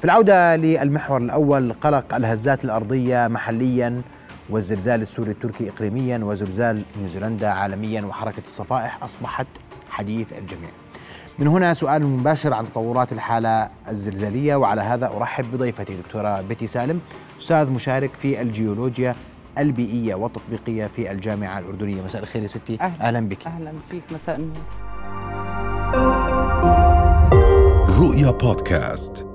في العودة للمحور الأول قلق الهزات الأرضية محليا والزلزال السوري التركي إقليميا وزلزال نيوزيلندا عالميا وحركة الصفائح أصبحت حديث الجميع. من هنا سؤال مباشر عن تطورات الحالة الزلزالية وعلى هذا أرحب بضيفتي دكتورة بيتي سالم أستاذ مشارك في الجيولوجيا البيئية والتطبيقية في الجامعة الأردنية. مساء الخير يا ستي. أهلا, أهلا بك. أهلا فيك. مساء النور. رؤيا بودكاست.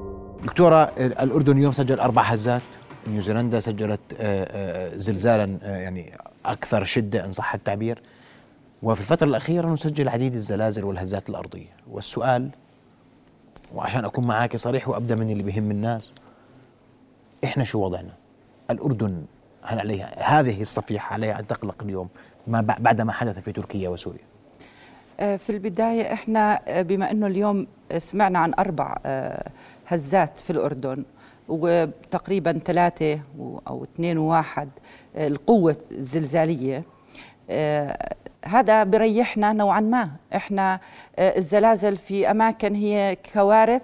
دكتورة الأردن اليوم سجل أربع هزات نيوزيلندا سجلت آه، آه، زلزالا آه، يعني أكثر شدة إن صح التعبير. وفي الفترة الأخيرة نسجل عديد الزلازل والهزات الأرضية. والسؤال وعشان أكون معاك صريح وأبدأ من اللي بيهم الناس إحنا شو وضعنا؟ الأردن هل عليها؟ هذه الصفيحة عليها أن تقلق اليوم ما بعد ما حدث في تركيا وسوريا. في البداية إحنا بما إنه اليوم سمعنا عن أربع هزات في الأردن وتقريبا ثلاثة أو اثنين وواحد القوة الزلزالية. هذا بريحنا نوعا ما. إحنا الزلازل في أماكن هي كوارث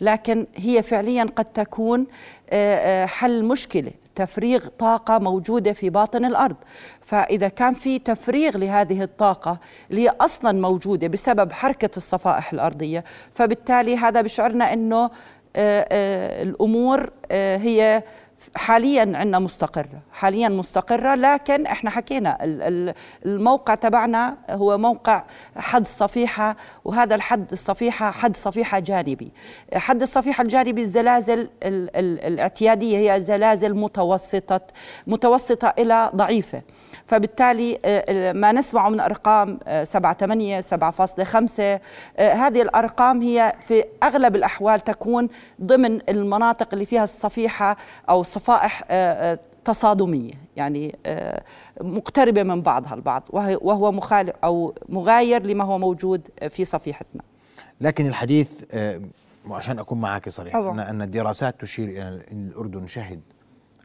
لكن هي فعليا قد تكون حل مشكلة تفريغ طاقة موجودة في باطن الأرض. فإذا كان في تفريغ لهذه الطاقة اللي هي أصلا موجودة بسبب حركة الصفائح الأرضية فبالتالي هذا بشعرنا أنه آه، آه، الأمور آه، هي حاليا عندنا مستقرة حاليا مستقرة لكن إحنا حكينا الموقع تبعنا هو موقع حد صفيحة وهذا الحد الصفيحة حد صفيحة جانبي. حد الصفيحة الجانبي الزلازل الاعتيادية هي زلازل متوسطة متوسطة إلى ضعيفة. فبالتالي آه، آه، ما نسمعه من أرقام 7 8 7.5 هذه الأرقام هي في أغلب الأحوال تكون ضمن المناطق اللي فيها الصفيحة أو الصفائح آه، تصادمية يعني مقتربة من بعضها البعض وهو مخالف أو مغاير لما هو موجود في صفيحتنا. لكن الحديث وعشان أكون معك صريح أن الدراسات تشير إلى أن الأردن شهد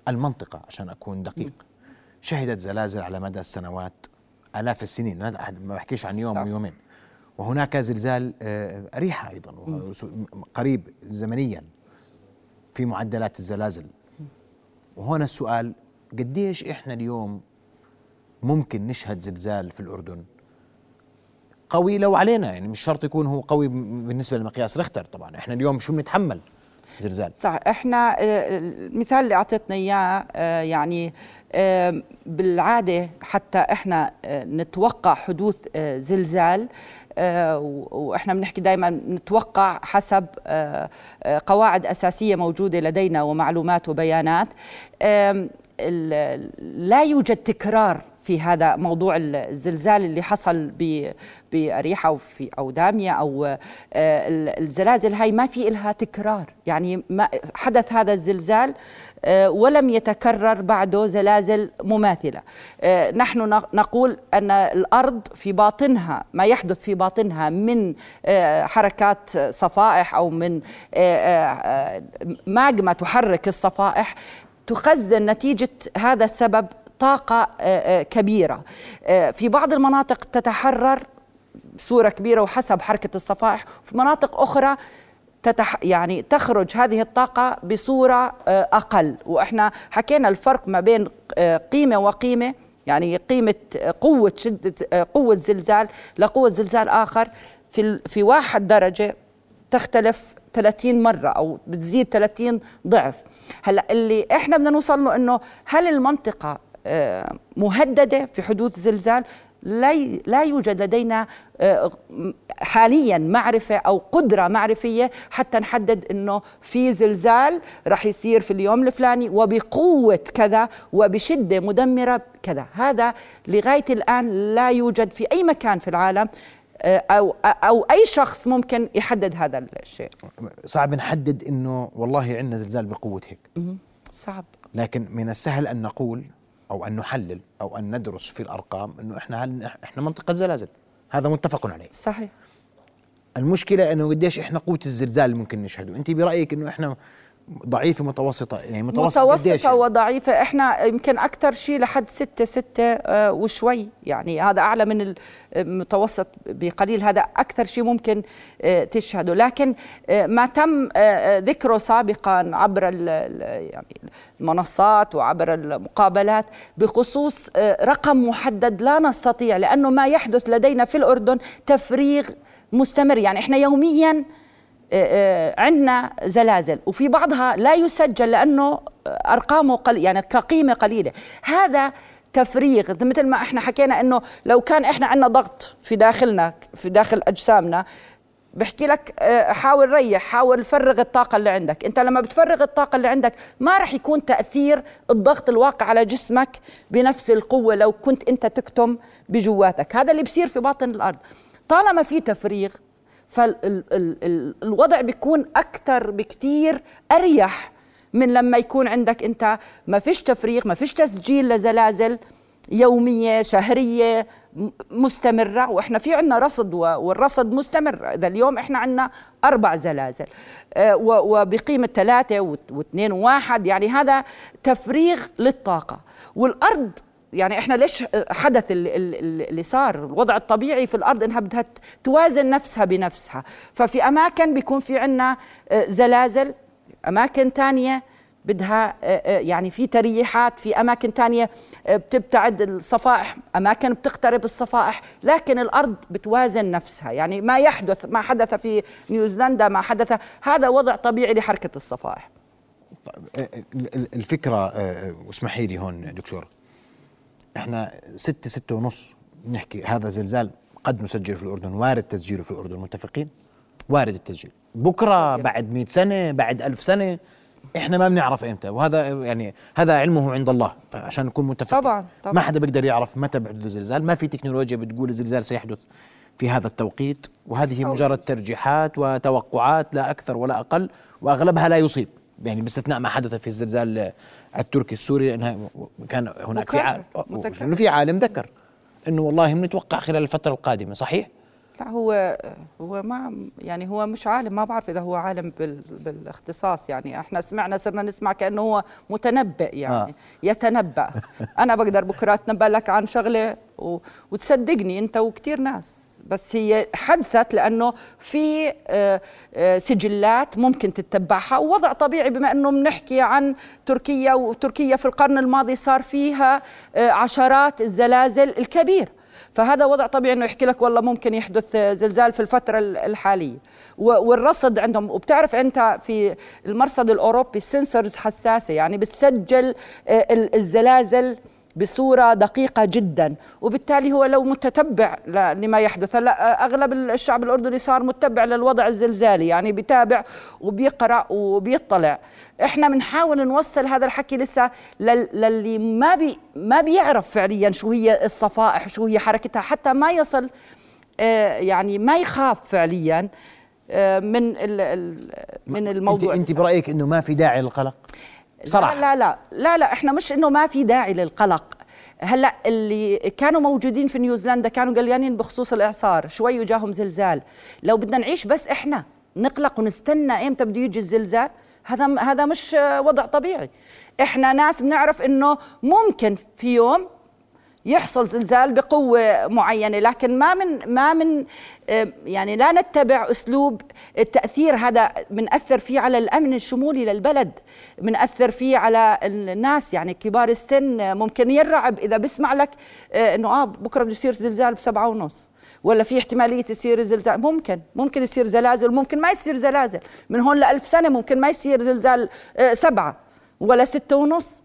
المنطقة عشان أكون دقيق شهدت زلازل على مدى السنوات آلاف السنين ما بحكيش عن يوم ويومين. وهناك زلزال أريحة آه، أيضا قريب زمنيا في معدلات الزلازل. وهنا السؤال قديش إحنا اليوم ممكن نشهد زلزال في الأردن؟ قوي لو علينا يعني مش شرط يكون هو قوي بالنسبة لمقياس ريختر طبعا إحنا اليوم شو بنتحمل زلزال؟ صح إحنا آه، المثال اللي أعطيتنا إياه آه، يعني بالعادة حتى إحنا آه، نتوقع حدوث زلزال وإحنا بنحكي دائما نتوقع حسب قواعد أساسية موجودة لدينا ومعلومات وبيانات. لا يوجد تكرار في هذا موضوع الزلزال اللي حصل بأريحة أو في أو دامية أو آه، الزلازل هاي ما في إلها تكرار. يعني ما حدث هذا الزلزال آه، ولم يتكرر بعده زلازل مماثلة. آه، نحن نقول أن الأرض في باطنها ما يحدث في باطنها من حركات صفائح أو من ماجما تحرك الصفائح تخزن نتيجة هذا السبب طاقة آه، آه، كبيرة. آه، في بعض المناطق تتحرر بصورة كبيرة وحسب حركة الصفائح في مناطق أخرى تتح يعني تخرج هذه الطاقة بصورة أقل. وإحنا حكينا الفرق ما بين قيمة وقيمة يعني قيمة قوة شدة قوة زلزال لقوة زلزال آخر. في في واحد درجة تختلف 30 مرة أو بتزيد 30 ضعف. هلأ اللي إحنا بدنا نوصل له إنه هل المنطقة مهددة في حدوث زلزال. لا لا يوجد لدينا آه، حاليا معرفة أو قدرة معرفية حتى نحدد إنه في زلزال راح يصير في اليوم الفلاني وبقوة كذا وبشدة مدمرة كذا. هذا لغاية الآن لا يوجد في أي مكان في العالم آه، أو أو أي شخص ممكن يحدد هذا الشيء. صعب نحدد إنه والله عندنا زلزال بقوة هيك. صعب. لكن من السهل أن نقول أو أن نحلل أو أن ندرس في الأرقام إنه إحنا هل إحنا منطقة زلازل. هذا متفق عليه. صحيح. المشكلة إنه قديش إحنا قوة الزلزال اللي ممكن نشهده. أنت برأيك إنه إحنا ضعيفة متوسطة يعني متوسط متوسطة وضعيفة. إحنا يمكن أكثر شيء لحد ستة ستة آه وشوي. يعني هذا أعلى من المتوسط بقليل. هذا أكثر شيء ممكن آه تشهده. لكن آه ما تم ذكره سابقا عبر يعني المنصات وعبر المقابلات بخصوص رقم محدد لا نستطيع لأنه ما يحدث لدينا في الأردن تفريغ مستمر. يعني إحنا يوميا عندنا زلازل وفي بعضها لا يسجل لأنه أرقامه قل يعني كقيمة قليلة. هذا تفريغ مثل ما إحنا حكينا إنه لو كان إحنا عندنا ضغط في داخلنا في داخل أجسامنا بحكي لك آه، حاول ريح حاول فرغ الطاقة اللي عندك. أنت لما بتفرغ الطاقة اللي عندك ما رح يكون تأثير الضغط الواقع على جسمك بنفس القوة لو كنت أنت تكتم بجواتك. هذا اللي بصير في باطن الأرض. طالما في تفريغ فالوضع بيكون أكثر بكثير أريح من لما يكون عندك أنت ما فيش تفريغ ما فيش تسجيل لزلازل يومية شهرية مستمرة. وإحنا في عنا رصد والرصد مستمر. إذا اليوم إحنا عنا أربع زلازل آه، وبقيمة ثلاثة واثنين وواحد. يعني هذا تفريغ للطاقة. والأرض يعني إحنا ليش حدث اللي صار؟ الوضع الطبيعي في الأرض إنها بدها توازن نفسها بنفسها. ففي أماكن بيكون في عندنا آه، زلازل أماكن ثانية بدها آه، آه، يعني في تريحات في أماكن ثانية بتبتعد الصفائح أماكن بتقترب الصفائح لكن الأرض بتوازن نفسها. يعني ما يحدث ما حدث في نيوزيلندا ما حدث هذا وضع طبيعي لحركة الصفائح. الفكرة واسمحي لي هون دكتور. إحنا ستة ستة ونص نحكي هذا زلزال قد نسجل في الأردن وارد تسجيله في الأردن متفقين؟ وارد التسجيل. بكرة بعد مئة سنة بعد ألف سنة إحنا ما بنعرف إمتى وهذا يعني هذا علمه عند الله عشان نكون متفقين. طبعا, طبعا. ما حدا بيقدر يعرف متى بيحدث الزلزال ما في تكنولوجيا بتقول الزلزال سيحدث في هذا التوقيت وهذه مجرد ترجيحات وتوقعات لا أكثر ولا أقل وأغلبها لا يصيب. يعني باستثناء ما حدث في الزلزال التركي السوري لأنها كان هناك في عالم انه في عالم ذكر إنه والله بنتوقع خلال الفترة القادمة صحيح؟ لا هو هو ما يعني هو مش عالم ما بعرف إذا هو عالم بالاختصاص يعني إحنا سمعنا صرنا نسمع كأنه هو متنبئ يعني آه. يتنبأ أنا بقدر بكرة أتنبأ لك عن شغلة وتصدقني أنت وكثير ناس بس هي حدثت لأنه في آه، آه، سجلات ممكن تتبعها ووضع طبيعي بما أنه بنحكي عن تركيا وتركيا في القرن الماضي صار فيها آه، عشرات الزلازل الكبير. فهذا وضع طبيعي إنه يحكي لك والله ممكن يحدث زلزال في الفترة الحالية. والرصد عندهم وبتعرف أنت في المرصد الأوروبي السنسرز حساسة يعني بتسجل الزلازل بصورة دقيقة جدا وبالتالي هو لو متتبع لما يحدث. هلا أغلب الشعب الأردني صار متبع للوضع الزلزالي يعني بيتابع وبيقرأ وبيطلع. إحنا بنحاول نوصل هذا الحكي لسه للي ما بي ما بيعرف فعليا شو هي الصفائح شو هي حركتها حتى ما يصل آه، يعني ما يخاف فعليا آه، من من الموضوع. أنت برأيك إنه ما في داعي للقلق؟ صراحة. لا لا لا لا إحنا مش إنه ما في داعي للقلق. هلأ اللي كانوا موجودين في نيوزيلندا كانوا قليانين بخصوص الإعصار شوي وجاهم زلزال. لو بدنا نعيش بس إحنا نقلق ونستنى إمتى بده يجي الزلزال هذا هذا مش وضع طبيعي. إحنا ناس بنعرف إنه ممكن في يوم يحصل زلزال بقوة معينة لكن ما من ما من يعني لا نتبع أسلوب التأثير هذا بنأثر فيه على الأمن الشمولي للبلد بنأثر فيه على الناس. يعني كبار السن ممكن يرعب إذا بسمع لك آه، إنه آه بكرة بده يصير زلزال بسبعة ونص ولا في احتمالية يصير زلزال. ممكن ممكن يصير زلازل ممكن ما يصير زلازل. من هون لألف سنة ممكن ما يصير زلزال آه، سبعة ولا ستة ونص.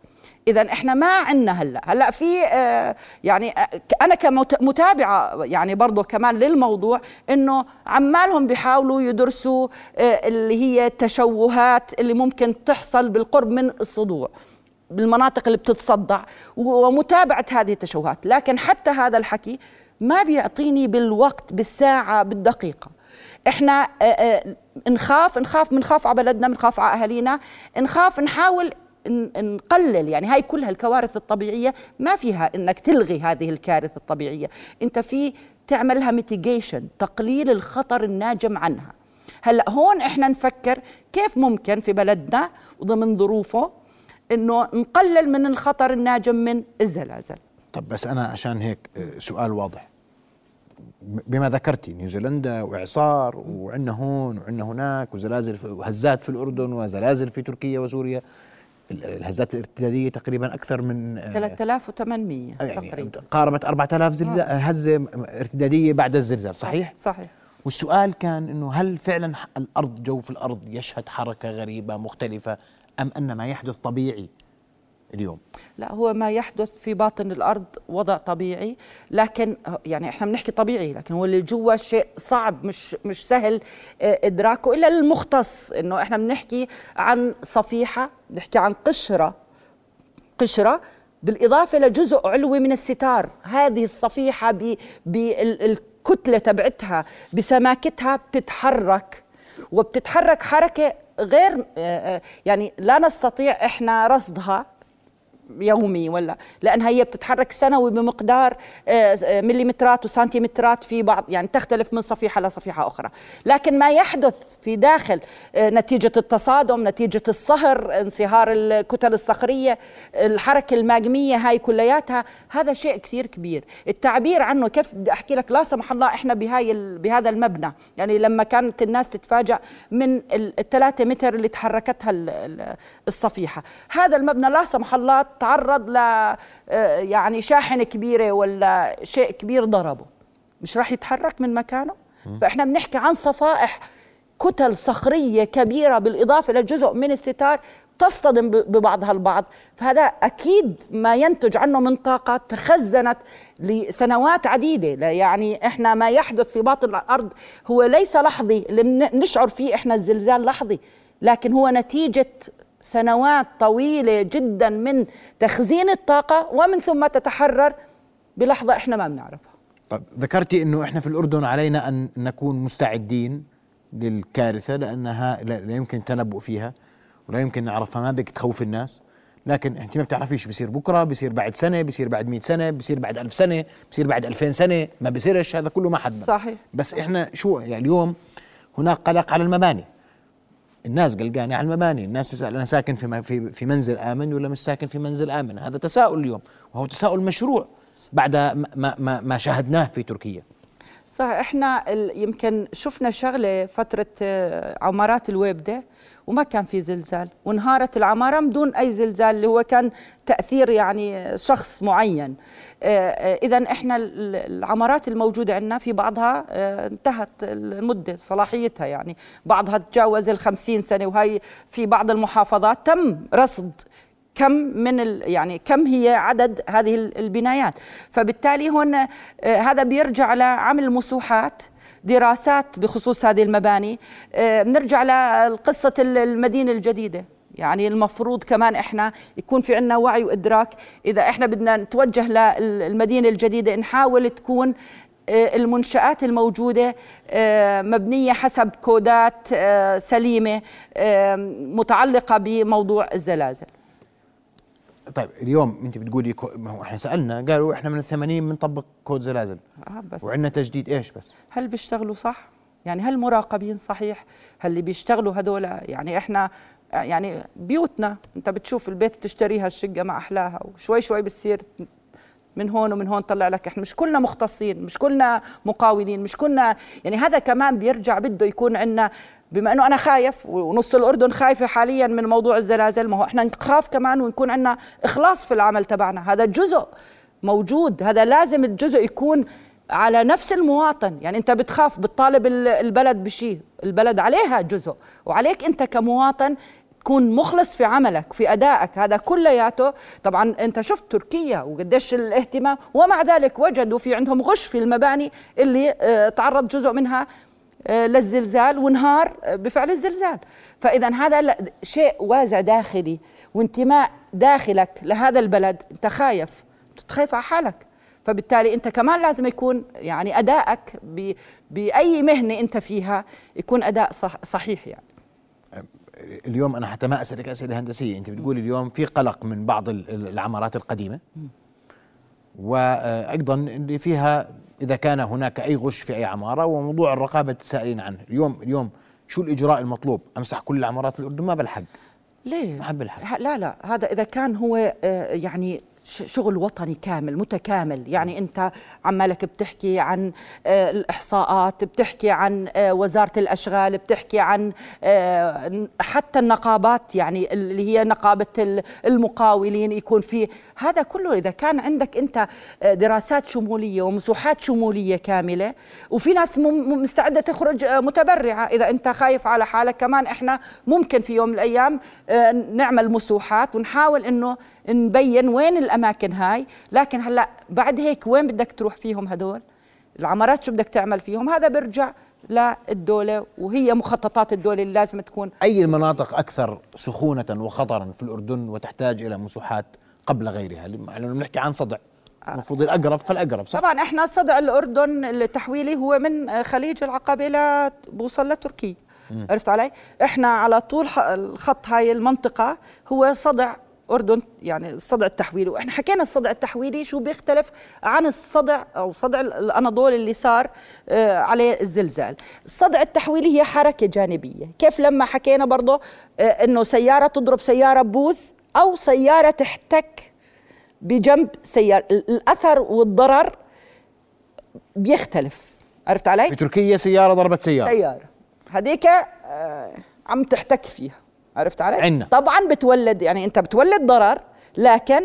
اذا إحنا ما عندنا هلا. هلا في آه يعني آه أنا كمتابعه يعني برضه كمان للموضوع إنه عمالهم بيحاولوا يدرسوا آه اللي هي التشوهات اللي ممكن تحصل بالقرب من الصدوع بالمناطق اللي بتتصدع ومتابعه هذه التشوهات. لكن حتى هذا الحكي ما بيعطيني بالوقت بالساعة بالدقيقة. إحنا نخاف نخاف بنخاف على بلدنا بنخاف على أهالينا نخاف نحاول نقلل يعني هاي كلها الكوارث الطبيعية ما فيها إنك تلغي هذه الكارثة الطبيعية. أنت في تعملها ميتيجيشن تقليل الخطر الناجم عنها. هلأ هون إحنا نفكر كيف ممكن في بلدنا وضمن ظروفه إنه نقلل من الخطر الناجم من الزلازل. طب بس أنا عشان هيك آه، سؤال واضح. بما ذكرتي نيوزيلندا وإعصار وعندنا هون وعندنا هناك وزلازل وهزات في الأردن وزلازل في تركيا وسوريا الهزات الارتدادية تقريبا أكثر من 3800 آه، يعني تقريبا قاربت 4000 زلزال آه. هزة ارتدادية بعد الزلزال صحيح؟ صحيح والسؤال كان إنه هل فعلا الأرض جوف الأرض يشهد حركة غريبة مختلفة أم أن ما يحدث طبيعي اليوم. لا هو ما يحدث في باطن الأرض وضع طبيعي لكن يعني إحنا بنحكي طبيعي لكن هو اللي جوا شيء صعب مش مش سهل آه، إدراكه إلا للمختص إنه إحنا بنحكي عن صفيحة بنحكي عن قشرة قشرة بالإضافة لجزء علوي من الستار. هذه الصفيحة بالكتله تبعتها بسماكتها بتتحرك وبتتحرك حركة غير آه، آه، يعني لا نستطيع إحنا رصدها. يومي ولا لانها هي بتتحرك سنوي بمقدار آه، آه، مليمترات وسنتيمترات في بعض يعني تختلف من صفيحة لصفيحه أخرى. لكن ما يحدث في داخل آه، نتيجة التصادم نتيجة الصهر انصهار الكتل الصخرية الحركة الماجمية هاي كلياتها هذا شيء كثير كبير. التعبير عنه كيف بدي أحكي لك لا سمح الله إحنا بهاي بهذا المبنى. يعني لما كانت الناس تتفاجأ من الثلاثة متر اللي تحركتها الصفيحة. هذا المبنى لا سمح الله تعرض ل آه، يعني شاحنه كبيرة ولا شيء كبير ضربه. مش راح يتحرك من مكانه؟ فإحنا بنحكي عن صفائح كتل صخرية كبيرة بالإضافة لجزء من الستار تصطدم ببعضها البعض. فهذا أكيد ما ينتج عنه من طاقه تخزنت لسنوات عديدة. يعني إحنا ما يحدث في باطن الأرض هو ليس لحظي. اللي نشعر فيه إحنا الزلزال لحظي. لكن هو نتيجة سنوات طويلة جدا من تخزين الطاقة ومن ثم تتحرر بلحظة إحنا ما بنعرفها. طيب ذكرتي إنه إحنا في الأردن علينا أن نكون مستعدين للكارثة لأنها لا يمكن التنبؤ فيها ولا يمكن نعرفها ما بدك تخوف الناس. لكن أنت ما بتعرفيش بصير بكرة بصير بعد سنة بصير بعد 100 سنة بصير بعد ألف سنة بصير بعد 2000 سنة ما بصيرش هذا كله ما حد صحيح. بس إحنا شو يعني اليوم هناك قلق على المباني. الناس قلقانة على المباني الناس تسأل أنا ساكن في, في, في منزل آمن ولا مش ساكن في منزل آمن؟ هذا تساؤل اليوم وهو تساؤل مشروع بعد ما, ما, ما شاهدناه في تركيا. صح إحنا يمكن شفنا شغلة فترة آه، عمارات الويبده وما كان في زلزال وانهارت العمارة بدون أي زلزال اللي هو كان تأثير يعني شخص معين. آه، آه، اذا إحنا العمارات الموجودة عندنا في بعضها انتهت المدة صلاحيتها يعني. بعضها تجاوز ال 50 سنة وهي في بعض المحافظات تم رصد كم من يعني كم هي عدد هذه البنايات. فبالتالي هون آه، هذا بيرجع لعمل مسوحات دراسات بخصوص هذه المباني. آه، بنرجع لقصة المدينة الجديدة. يعني المفروض كمان إحنا يكون في عندنا وعي وإدراك. إذا إحنا بدنا نتوجه للمدينه الجديدة نحاول تكون آه، المنشآت الموجودة مبنية حسب كودات سليمة متعلقة بموضوع الزلازل. طيب اليوم انت بتقولي ما هو إحنا سألنا قالوا إحنا من الثمانين بنطبق كود زلازل. آه بس. وعندنا تجديد إيش بس؟ هل بيشتغلوا صح؟ يعني هل مراقبين صحيح؟ هل اللي بيشتغلوا هذول يعني إحنا يعني بيوتنا انت بتشوف البيت بتشتريها الشقة ما أحلاها وشوي شوي بتصير من هون ومن هون طلع لك. إحنا مش كلنا مختصين مش كلنا مقاولين مش كلنا يعني هذا كمان بيرجع بده يكون عندنا بما إنه أنا خايف ونص الأردن خايفة حاليا من موضوع الزلازل ما هو إحنا نخاف كمان ونكون عندنا إخلاص في العمل تبعنا. هذا جزء موجود هذا لازم الجزء يكون على نفس المواطن. يعني أنت بتخاف بتطالب البلد بشيء البلد عليها جزء وعليك أنت كمواطن تكون مخلص في عملك في أدائك. هذا كلياته. طبعا أنت شفت تركيا وقديش الاهتمام ومع ذلك وجدوا في عندهم غش في المباني اللي آه تعرض جزء منها آه للزلزال وانهار بفعل الزلزال. فاذا هذا شيء وازع داخلي وانتماء داخلك لهذا البلد. أنت خايف تخاف على حالك. فبالتالي أنت كمان لازم يكون يعني أدائك بأي مهنة أنت فيها يكون أداء صح صحيح يعني. اليوم أنا حتى ما اسالك أسئلة هندسية. أنت بتقولي اليوم في قلق من بعض العمارات القديمة. وأيضا اللي فيها إذا كان هناك أي غش في أي عمارة وموضوع الرقابة تسائلين عنه. اليوم اليوم شو الإجراء المطلوب؟ أمسح كل العمارات الاردن ما بلحق ليه؟ ما بلحق لا لا هذا إذا كان هو آه، يعني شغل وطني كامل متكامل. يعني انت عمالك بتحكي عن آه، الإحصاءات بتحكي عن آه، وزارة الأشغال بتحكي عن آه، حتى النقابات يعني اللي هي نقابة المقاولين يكون في. هذا كله إذا كان عندك أنت دراسات شمولية ومسوحات شمولية كاملة وفي ناس مستعدة تخرج متبرعة. إذا أنت خايف على حالك كمان إحنا ممكن في يوم من الأيام نعمل مسوحات ونحاول إنه نبين وين الأماكن هاي. لكن هلأ بعد هيك وين بدك تروح فيهم هدول؟ العمارات شو بدك تعمل فيهم؟ هذا بيرجع للدولة وهي مخططات الدولة اللي لازم تكون. أي المناطق أكثر سخونة وخطرا في الأردن وتحتاج إلى مسوحات قبل غيرها؟ لأنه بنحكي عن صدع المفروض الأقرب فالأقرب صح؟ طبعا إحنا صدع الأردن التحويلي هو من خليج العقبة بوصل لتركيا. عرفت علي؟ إحنا على طول الخط هاي المنطقة هو صدع أردن يعني الصدع التحويلي. وإحنا حكينا الصدع التحويلي شو بيختلف عن الصدع أو صدع الأناضول اللي صار آه عليه الزلزال. الصدع التحويلي هي حركة جانبية. كيف لما حكينا برضه آه إنه سيارة تضرب سيارة بوز أو سيارة تحتك بجنب سياره الأثر والضرر بيختلف. عرفت علي؟ في تركيا سيارة ضربت سيارة. سيارة. هذيك آه عم تحتك فيها. عرفت علي؟ عنا. طبعا بتولد يعني أنت بتولد ضرر لكن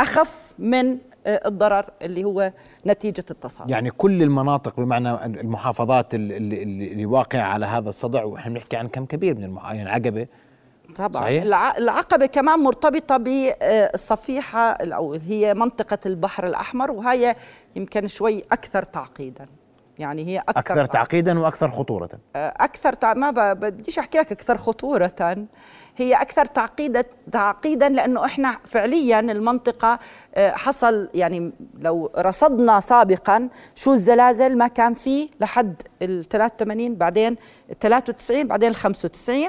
أخف من آه، الضرر اللي هو نتيجة التصادم يعني كل المناطق بمعنى المحافظات اللي, اللي واقعة على هذا الصدع ونحن بنحكي عن كم كبير من المح... يعني عقبة طبعا صحيح؟ العقبة كمان مرتبطة بالصفيحة أو هي منطقة البحر الأحمر وهي يمكن شوي أكثر تعقيدا يعني هي أكثر, أكثر تعقيدا وأكثر خطورة. آه، أكثر تع... ما بديش أحكي لك أكثر خطورة. هي أكثر تعقيدا تعقيدا لأنه إحنا فعليا المنطقة آه، حصل يعني لو رصدنا سابقا شو الزلازل ما كان فيه لحد ال 83 بعدين ال 93 بعدين ال 95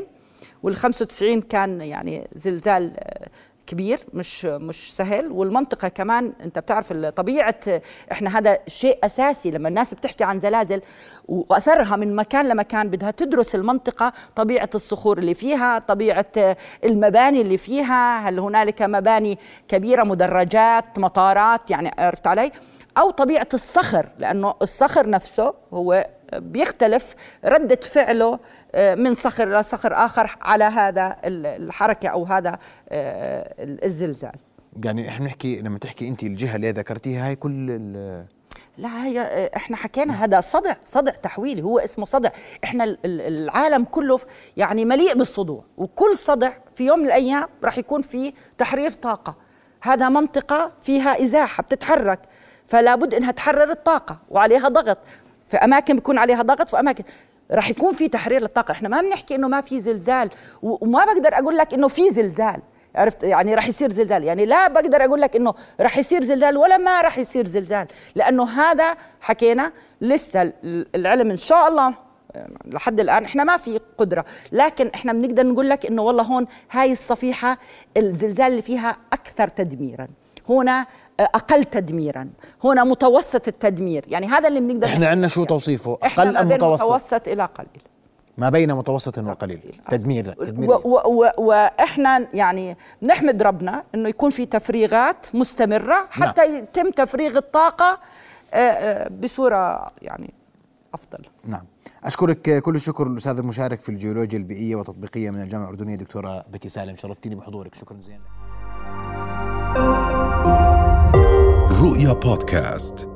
وال 95 كان يعني زلزال آه، كبير مش مش سهل. والمنطقة كمان أنت بتعرف طبيعة إحنا هذا شيء أساسي لما الناس بتحكي عن زلازل وأثرها من مكان لمكان بدها تدرس المنطقة طبيعة الصخور اللي فيها طبيعة المباني اللي فيها. هل هنالك مباني كبيرة مدرجات مطارات؟ يعني عرفت علي؟ أو طبيعة الصخر لأنه الصخر نفسه هو بيختلف ردة فعله آه، من صخر إلى صخر آخر على هذا الحركة أو هذا آه، الزلزال. يعني إحنا بنحكي لما تحكي أنت الجهة اللي ذكرتيها هاي كل لا هي آه، إحنا حكينا هذا صدع صدع تحويلي هو اسمه صدع. إحنا العالم كله يعني مليء بالصدوع وكل صدع في يوم من الأيام راح يكون في تحرير طاقة. هذا منطقة فيها إزاحة بتتحرك فلا بد إنها تحرر الطاقة وعليها ضغط. في أماكن بيكون عليها ضغط واماكن راح يكون في تحرير للطاقة. إحنا ما بنحكي إنه ما في زلزال وما بقدر أقول لك إنه في زلزال. عرفت؟ يعني راح يصير زلزال. يعني لا بقدر أقول لك إنه راح يصير زلزال ولا ما راح يصير زلزال. لأنه هذا حكينا لسه العلم إن شاء الله لحد الآن إحنا ما في قدرة. لكن إحنا بنقدر نقول لك إنه والله هون هاي الصفيحة الزلزال اللي فيها أكثر تدميرا. هنا أقل تدميرا. هنا متوسط التدمير. يعني هذا اللي بنقدر إحنا عندنا شو توصيفه؟ أقل أم متوسط؟ متوسط إلى قليل. ما بين متوسط وقليل تدمير تدمير. وإحنا يعني نحمد ربنا إنه يكون في تفريغات مستمرة حتى نعم. يتم تفريغ الطاقة آه، آه، بصورة يعني أفضل. نعم. أشكرك كل الشكر الاستاذ المشارك في الجيولوجيا البيئية والتطبيقية من الجامعة الأردنية دكتورة بتي سالم شرفتيني بحضورك. شكرا جزيلا رؤيا بودكاست.